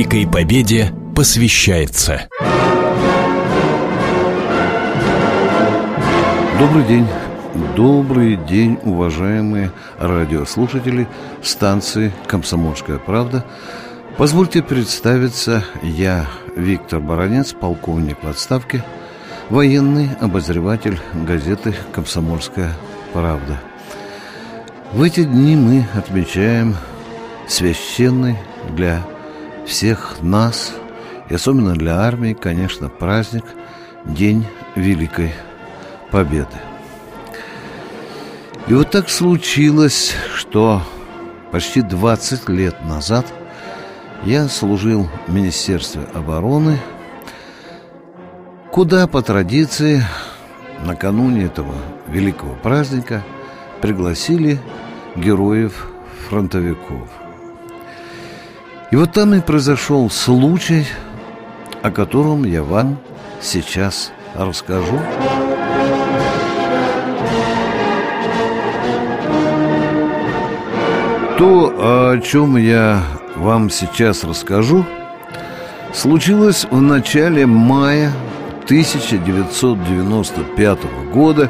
Великой Победе посвящается. Добрый день. Добрый день, уважаемые радиослушатели станции «Комсомольская правда». Позвольте представиться, я Виктор Баранец, полковник в отставке, военный обозреватель газеты «Комсомольская правда». В эти дни мы отмечаем священный для всех нас, и особенно для армии, конечно, праздник День Великой Победы. И вот так случилось, что почти 20 лет назад я служил в Министерстве обороны, куда по традиции накануне этого великого праздника пригласили героев-фронтовиков. И вот там и произошел случай, о котором я вам сейчас расскажу. То, о чем я вам сейчас расскажу, случилось в начале мая 1995 года,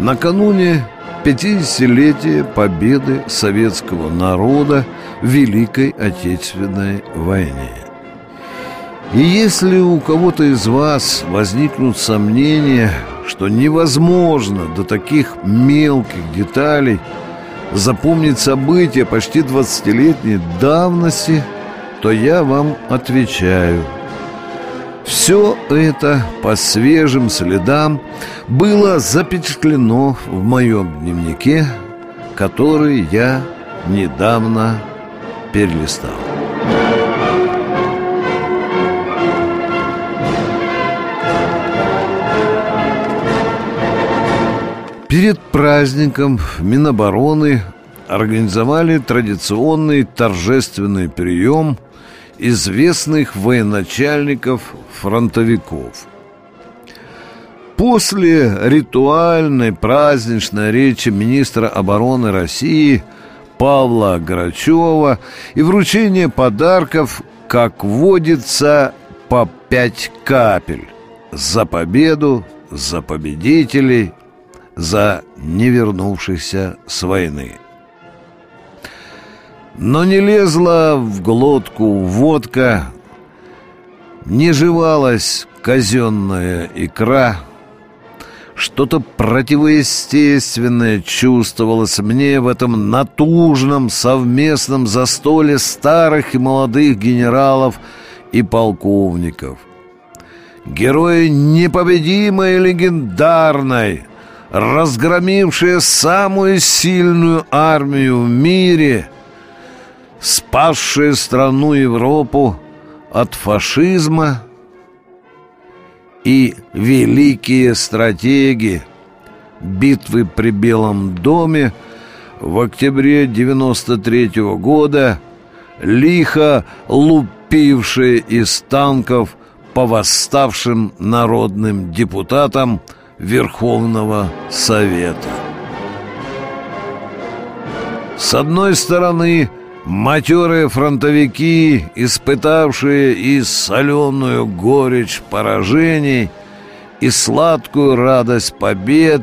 накануне 50-летия победы советского народа в Великой Отечественной войне. И если у кого-то из вас возникнут сомнения, что невозможно до таких мелких деталей запомнить события почти 20-летней давности, то я вам отвечаю – все это по свежим следам было запечатлено в моем дневнике, который я недавно перелистал. Перед праздником Минобороны организовали традиционный торжественный прием известных военачальников-фронтовиков. После ритуальной праздничной речи министра обороны России Павла Грачева и вручения подарков, как водится, по пять капель за победу, за победителей, за не вернувшихся с войны. Но не лезла в глотку водка, не жевалась казенная икра. Что-то противоестественное чувствовалось мне в этом натужном совместном застоле старых и молодых генералов и полковников. Герои непобедимой и легендарной, разгромившие самую сильную армию в мире — спасшие страну Европу от фашизма и великие стратеги битвы при Белом доме в октябре 93 -го года лихо лупившие из танков по восставшим народным депутатам Верховного Совета. С одной стороны, Матерые фронтовики, испытавшие и соленую горечь поражений, и сладкую радость побед,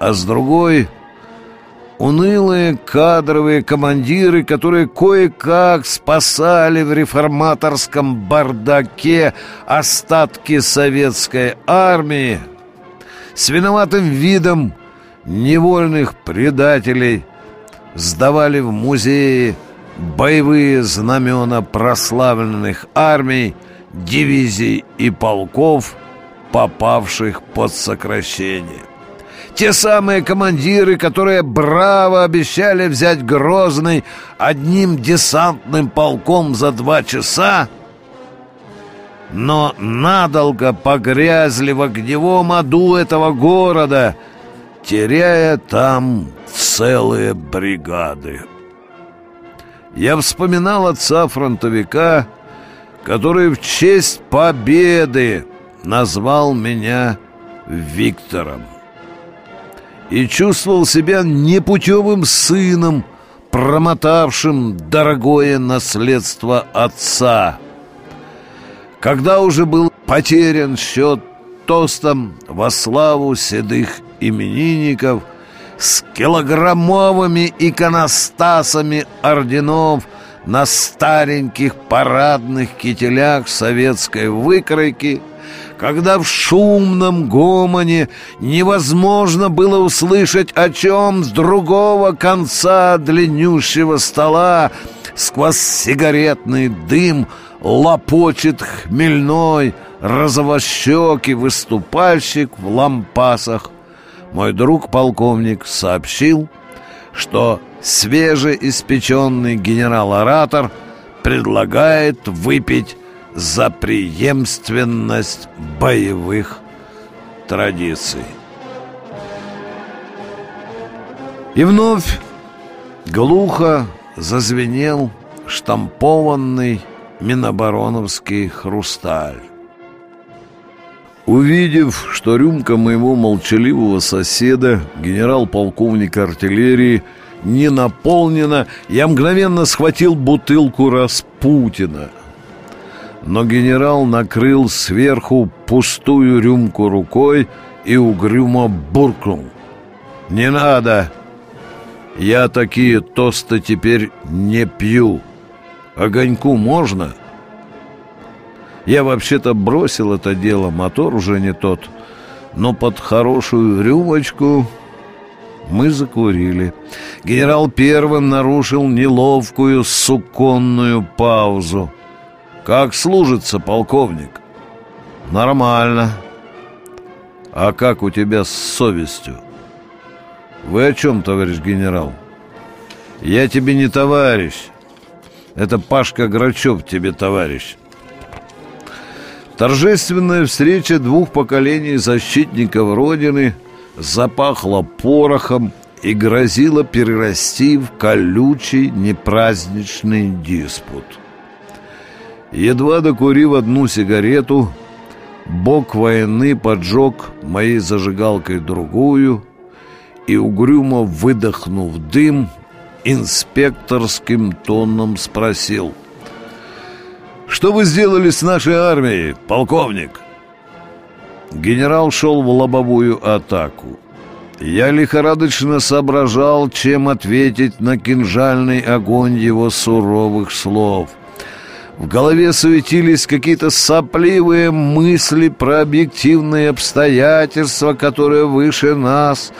а с другой — унылые кадровые командиры, которые кое-как спасали в реформаторском бардаке остатки советской армии, с виноватым видом невольных предателей сдавали в музеи боевые знамена прославленных армий, дивизий и полков, попавших под сокращение. Те самые командиры, которые браво обещали взять Грозный одним десантным полком за два часа, но надолго погрязли в огневом аду этого города, теряя там целые бригады. Я вспоминал отца фронтовика, который в честь победы назвал меня Виктором. И чувствовал себя непутевым сыном, промотавшим дорогое наследство отца. Когда уже был потерян счет тостом во славу седых именинников с килограммовыми иконостасами орденов на стареньких парадных кителях советской выкройки – когда в шумном гомоне невозможно было услышать, о чем с другого конца длиннющего стола сквозь сигаретный дым лопочет хмельной розовощекий выступальщик в лампасах. Мой друг-полковник сообщил, что свежеиспеченный генерал-оратор предлагает выпить за преемственность боевых традиций. И вновь глухо зазвенел штампованный Минобороновский хрусталь. Увидев, что рюмка моего молчаливого соседа, генерал-полковник артиллерии, не наполнена, я мгновенно схватил бутылку Распутина, но генерал накрыл сверху пустую рюмку рукой и угрюмо буркнул. «Не надо! Я такие тосты теперь не пью. Огоньку можно?» Я вообще-то бросил это дело, мотор уже не тот. Но под хорошую рюмочку мы закурили. Генерал первым нарушил неловкую суконную паузу. Как служится, полковник? Нормально. А как у тебя с совестью? Вы о чем, товарищ генерал? Я тебе не товарищ. Это Пашка Грачев тебе товарищ. Торжественная встреча двух поколений защитников Родины запахла порохом и грозила перерасти в колючий непраздничный диспут. Едва докурив одну сигарету, бок войны поджег моей зажигалкой другую и, угрюмо выдохнув дым, инспекторским тоном спросил «Что вы сделали с нашей армией, полковник?» Генерал шел в лобовую атаку. Я лихорадочно соображал, чем ответить на кинжальный огонь его суровых слов. В голове суетились какие-то сопливые мысли про объективные обстоятельства, которые выше нас,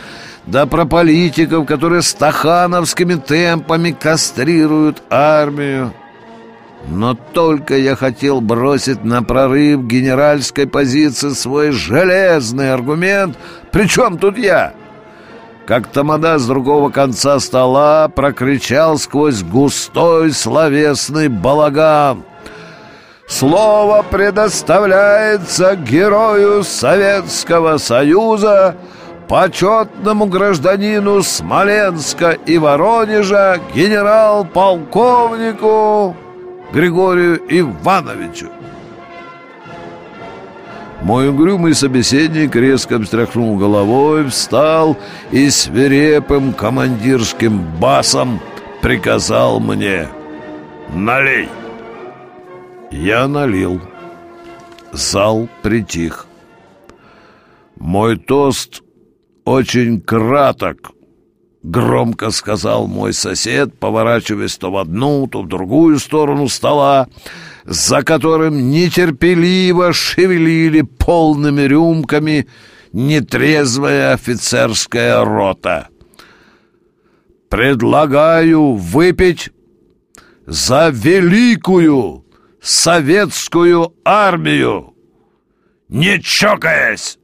да про политиков, которые стахановскими темпами кастрируют армию. Но только я хотел бросить на прорыв генеральской позиции свой железный аргумент, причем тут я? Как тамада с другого конца стола прокричал сквозь густой словесный балаган. Слово предоставляется герою Советского Союза, почетному гражданину Смоленска и Воронежа, генерал-полковнику Григорию Ивановичу. Мой угрюмый собеседник резко встряхнул головой, встал и свирепым командирским басом приказал мне «Налей!» Я налил. Зал притих. Мой тост очень краток, громко сказал мой сосед, поворачиваясь то в одну, то в другую сторону стола, за которым нетерпеливо шевелили полными рюмками нетрезвая офицерская рота. «Предлагаю выпить за великую советскую армию, не чокаясь!»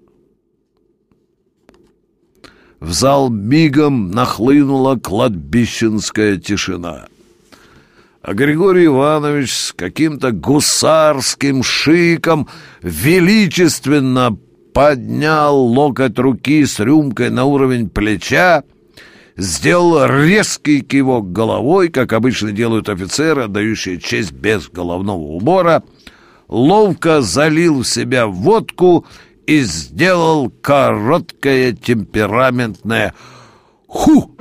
В зал мигом нахлынула кладбищенская тишина. А Григорий Иванович с каким-то гусарским шиком величественно поднял локоть руки с рюмкой на уровень плеча сделал резкий кивок головой, как обычно делают офицеры, отдающие честь без головного убора, ловко залил в себя водку и сделал короткое темпераментное «ху».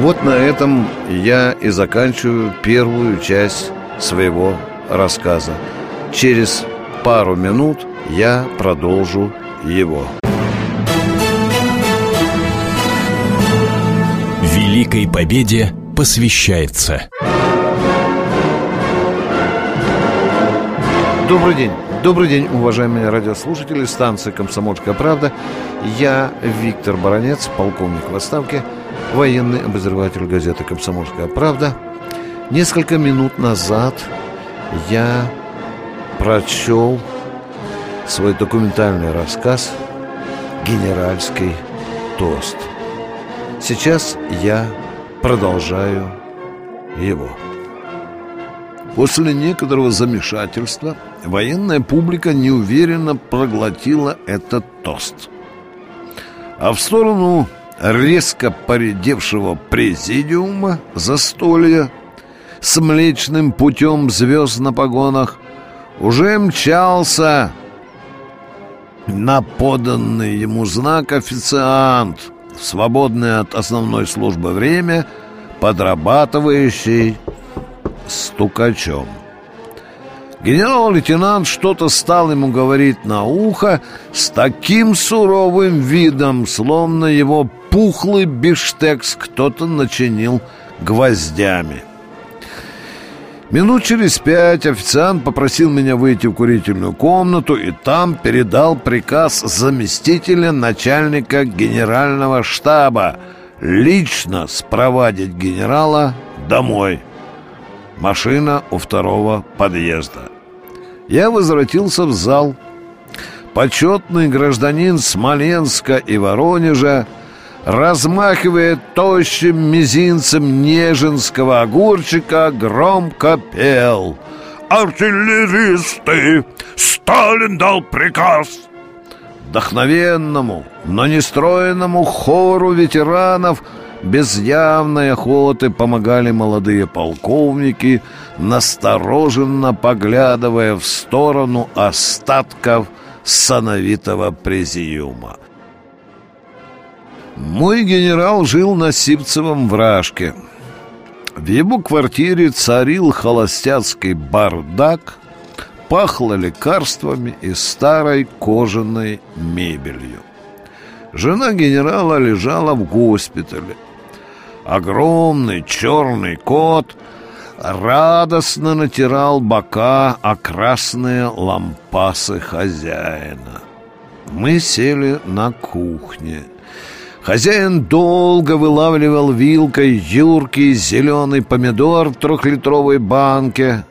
Вот на этом я и заканчиваю первую часть своего рассказа. Через пару минут я продолжу его. Великой Победе посвящается. Добрый день. Добрый день, уважаемые радиослушатели станции «Комсомольская правда». Я Виктор Баранец, полковник в отставке, военный обозреватель газеты «Комсомольская правда». Несколько минут назад я прочел свой документальный рассказ «Генеральский тост». Сейчас я продолжаю его. После некоторого замешательства военная публика неуверенно проглотила этот тост. А в сторону резко поредевшего президиума застолья с млечным путем звезд на погонах уже мчался на поданный ему знак официант, свободный от основной службы время, подрабатывающий стукачом. Генерал-лейтенант что-то стал ему говорить на ухо с таким суровым видом, словно его пухлый биштекс кто-то начинил гвоздями. Минут через пять официант попросил меня выйти в курительную комнату и там передал приказ заместителя начальника генерального штаба лично спровадить генерала домой. Машина у второго подъезда. Я возвратился в зал. Почетный гражданин Смоленска и Воронежа, размахивая тощим мизинцем неженского огурчика, громко пел «Артиллеристы! Сталин дал приказ!» Вдохновенному, но нестроенному хору ветеранов – без явной охоты помогали молодые полковники, настороженно поглядывая в сторону остатков сановитого президиума. Мой генерал жил на Сипцевом вражке. В его квартире царил холостяцкий бардак, пахло лекарствами и старой кожаной мебелью. Жена генерала лежала в госпитале. Огромный черный кот радостно натирал бока о красные лампасы хозяина. Мы сели на кухне. Хозяин долго вылавливал вилкой юркий зеленый помидор в трехлитровой банке.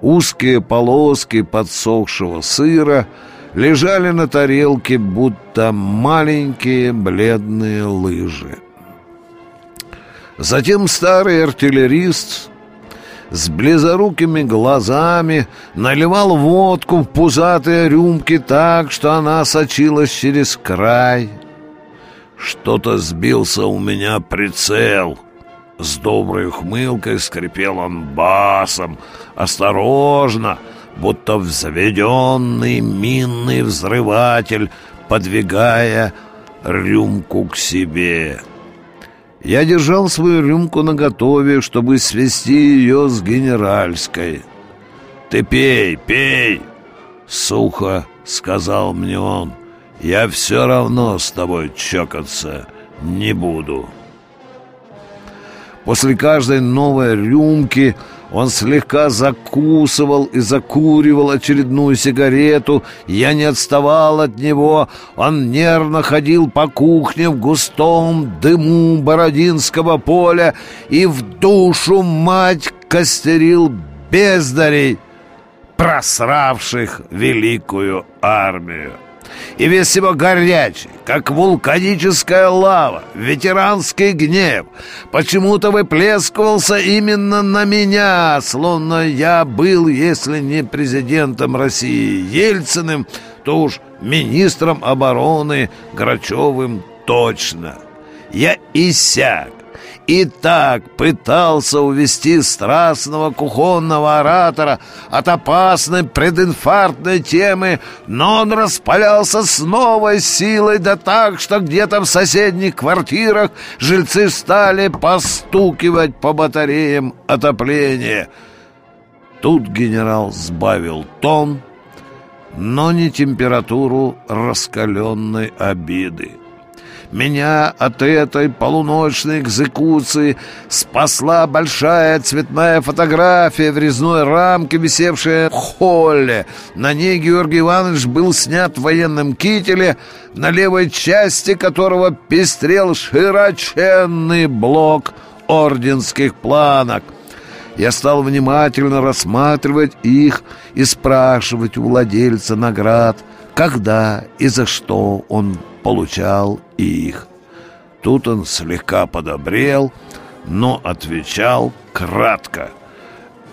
Узкие полоски подсохшего сыра лежали на тарелке, будто маленькие бледные лыжи. Затем старый артиллерист с близорукими глазами наливал водку в пузатые рюмки так, что она сочилась через край. Что-то сбился у меня прицел. С доброй ухмылкой скрипел он басом. Осторожно, будто взведенный минный взрыватель, подвигая рюмку к себе. — я держал свою рюмку наготове, чтобы свести ее с генеральской. «Ты пей, пей!» — сухо сказал мне он. «Я все равно с тобой чокаться не буду». После каждой новой рюмки он слегка закусывал и закуривал очередную сигарету. Я не отставал от него. Он нервно ходил по кухне в густом дыму Бородинского поля и в душу мать костерил бездарей, просравших великую армию и весь его горячий, как вулканическая лава, ветеранский гнев, почему-то выплескивался именно на меня, словно я был, если не президентом России Ельциным, то уж министром обороны Грачевым точно. Я иссяк, и так пытался увести страстного кухонного оратора от опасной прединфарктной темы, но он распалялся с новой силой, да так, что где-то в соседних квартирах жильцы стали постукивать по батареям отопления. Тут генерал сбавил тон, но не температуру раскаленной обиды. Меня от этой полуночной экзекуции спасла большая цветная фотография в резной рамке, висевшая в холле. На ней Георгий Иванович был снят в военном кителе, на левой части которого пестрел широченный блок орденских планок. Я стал внимательно рассматривать их и спрашивать у владельца наград, когда и за что он получал их. Тут он слегка подобрел, но отвечал кратко.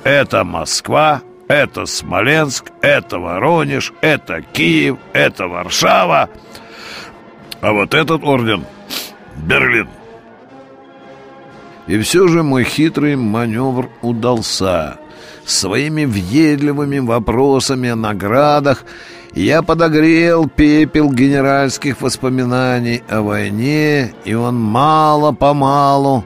«Это Москва, это Смоленск, это Воронеж, это Киев, это Варшава, а вот этот орден — Берлин». И все же мой хитрый маневр удался. Своими въедливыми вопросами о наградах я подогрел пепел генеральских воспоминаний о войне, и он мало-помалу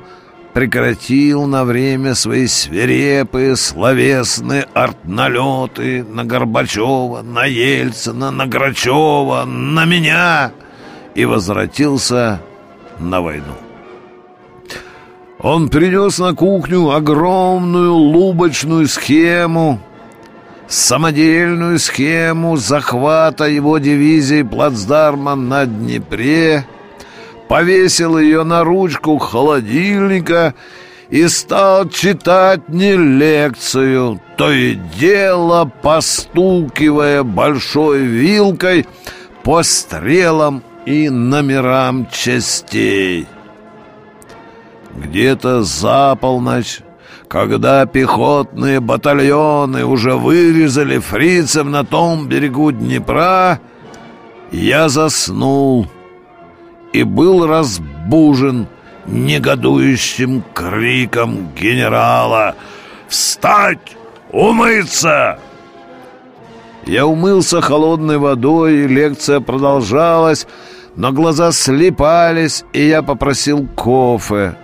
прекратил на время свои свирепые словесные артналеты на Горбачева, на Ельцина, на Грачева, на меня и возвратился на войну. Он принес на кухню огромную лубочную схему — самодельную схему захвата его дивизии плацдарма на Днепре, повесил ее на ручку холодильника и стал читать не лекцию, то и дело постукивая большой вилкой по стрелам и номерам частей. Где-то за полночь когда пехотные батальоны уже вырезали фрицев на том берегу Днепра, я заснул и был разбужен негодующим криком генерала «Встать! Умыться!» Я умылся холодной водой, и лекция продолжалась, но глаза слепались, и я попросил кофе.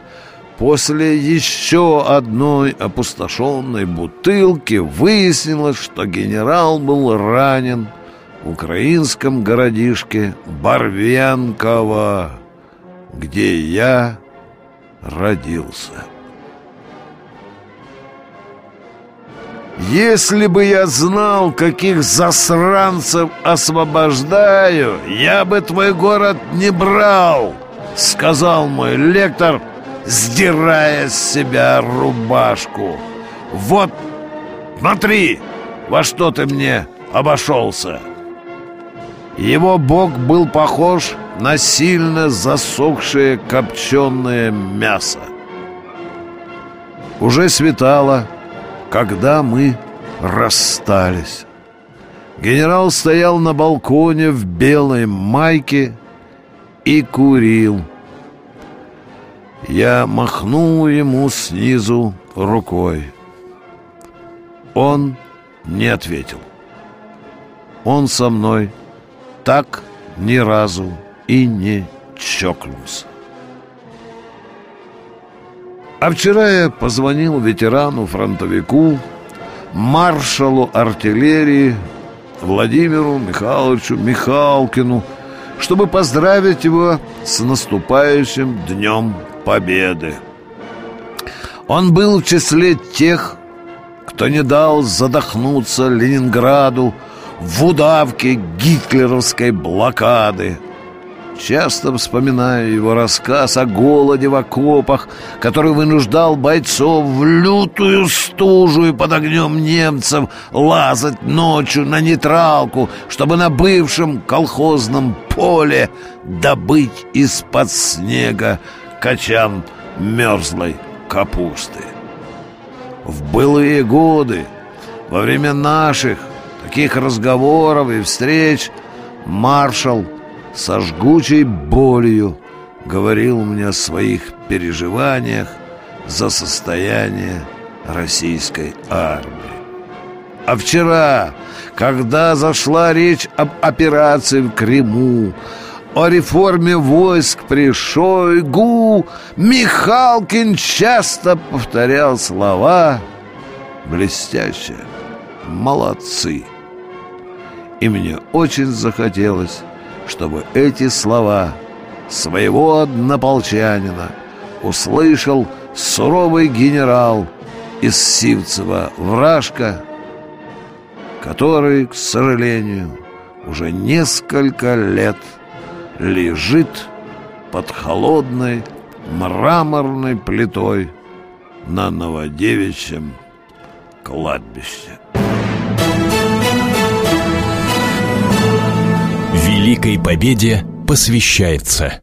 После еще одной опустошенной бутылки выяснилось, что генерал был ранен в украинском городишке Барвенково, где я родился. Если бы я знал, каких засранцев освобождаю, я бы твой город не брал, сказал мой лектор – сдирая с себя рубашку. «Вот, смотри, во что ты мне обошелся!» Его бок был похож на сильно засохшее копченое мясо. Уже светало, когда мы расстались. Генерал стоял на балконе в белой майке и курил. Я махнул ему снизу рукой. Он не ответил. Он со мной так ни разу и не чокнулся. А вчера я позвонил ветерану-фронтовику, маршалу артиллерии Владимиру Михайловичу Михалкину, чтобы поздравить его с наступающим Днем победы. Он был в числе тех, кто не дал задохнуться Ленинграду в удавке гитлеровской блокады. Часто вспоминаю его рассказ о голоде в окопах, который вынуждал бойцов в лютую стужу и под огнем немцев лазать ночью на нейтралку, чтобы на бывшем колхозном поле добыть из-под снега качан мерзлой капусты. В былые годы, во время наших таких разговоров и встреч, маршал со жгучей болью говорил мне о своих переживаниях за состояние российской армии. А вчера, когда зашла речь об операции в Крыму, о реформе войск при Шойгу, Михалкин часто повторял слова. Блестяще «молодцы». И мне очень захотелось, чтобы эти слова своего однополчанина услышал суровый генерал из Сивцева Вражка, который, к сожалению, уже несколько лет лежит под холодной мраморной плитой на Новодевичьем кладбище. Великой Победе посвящается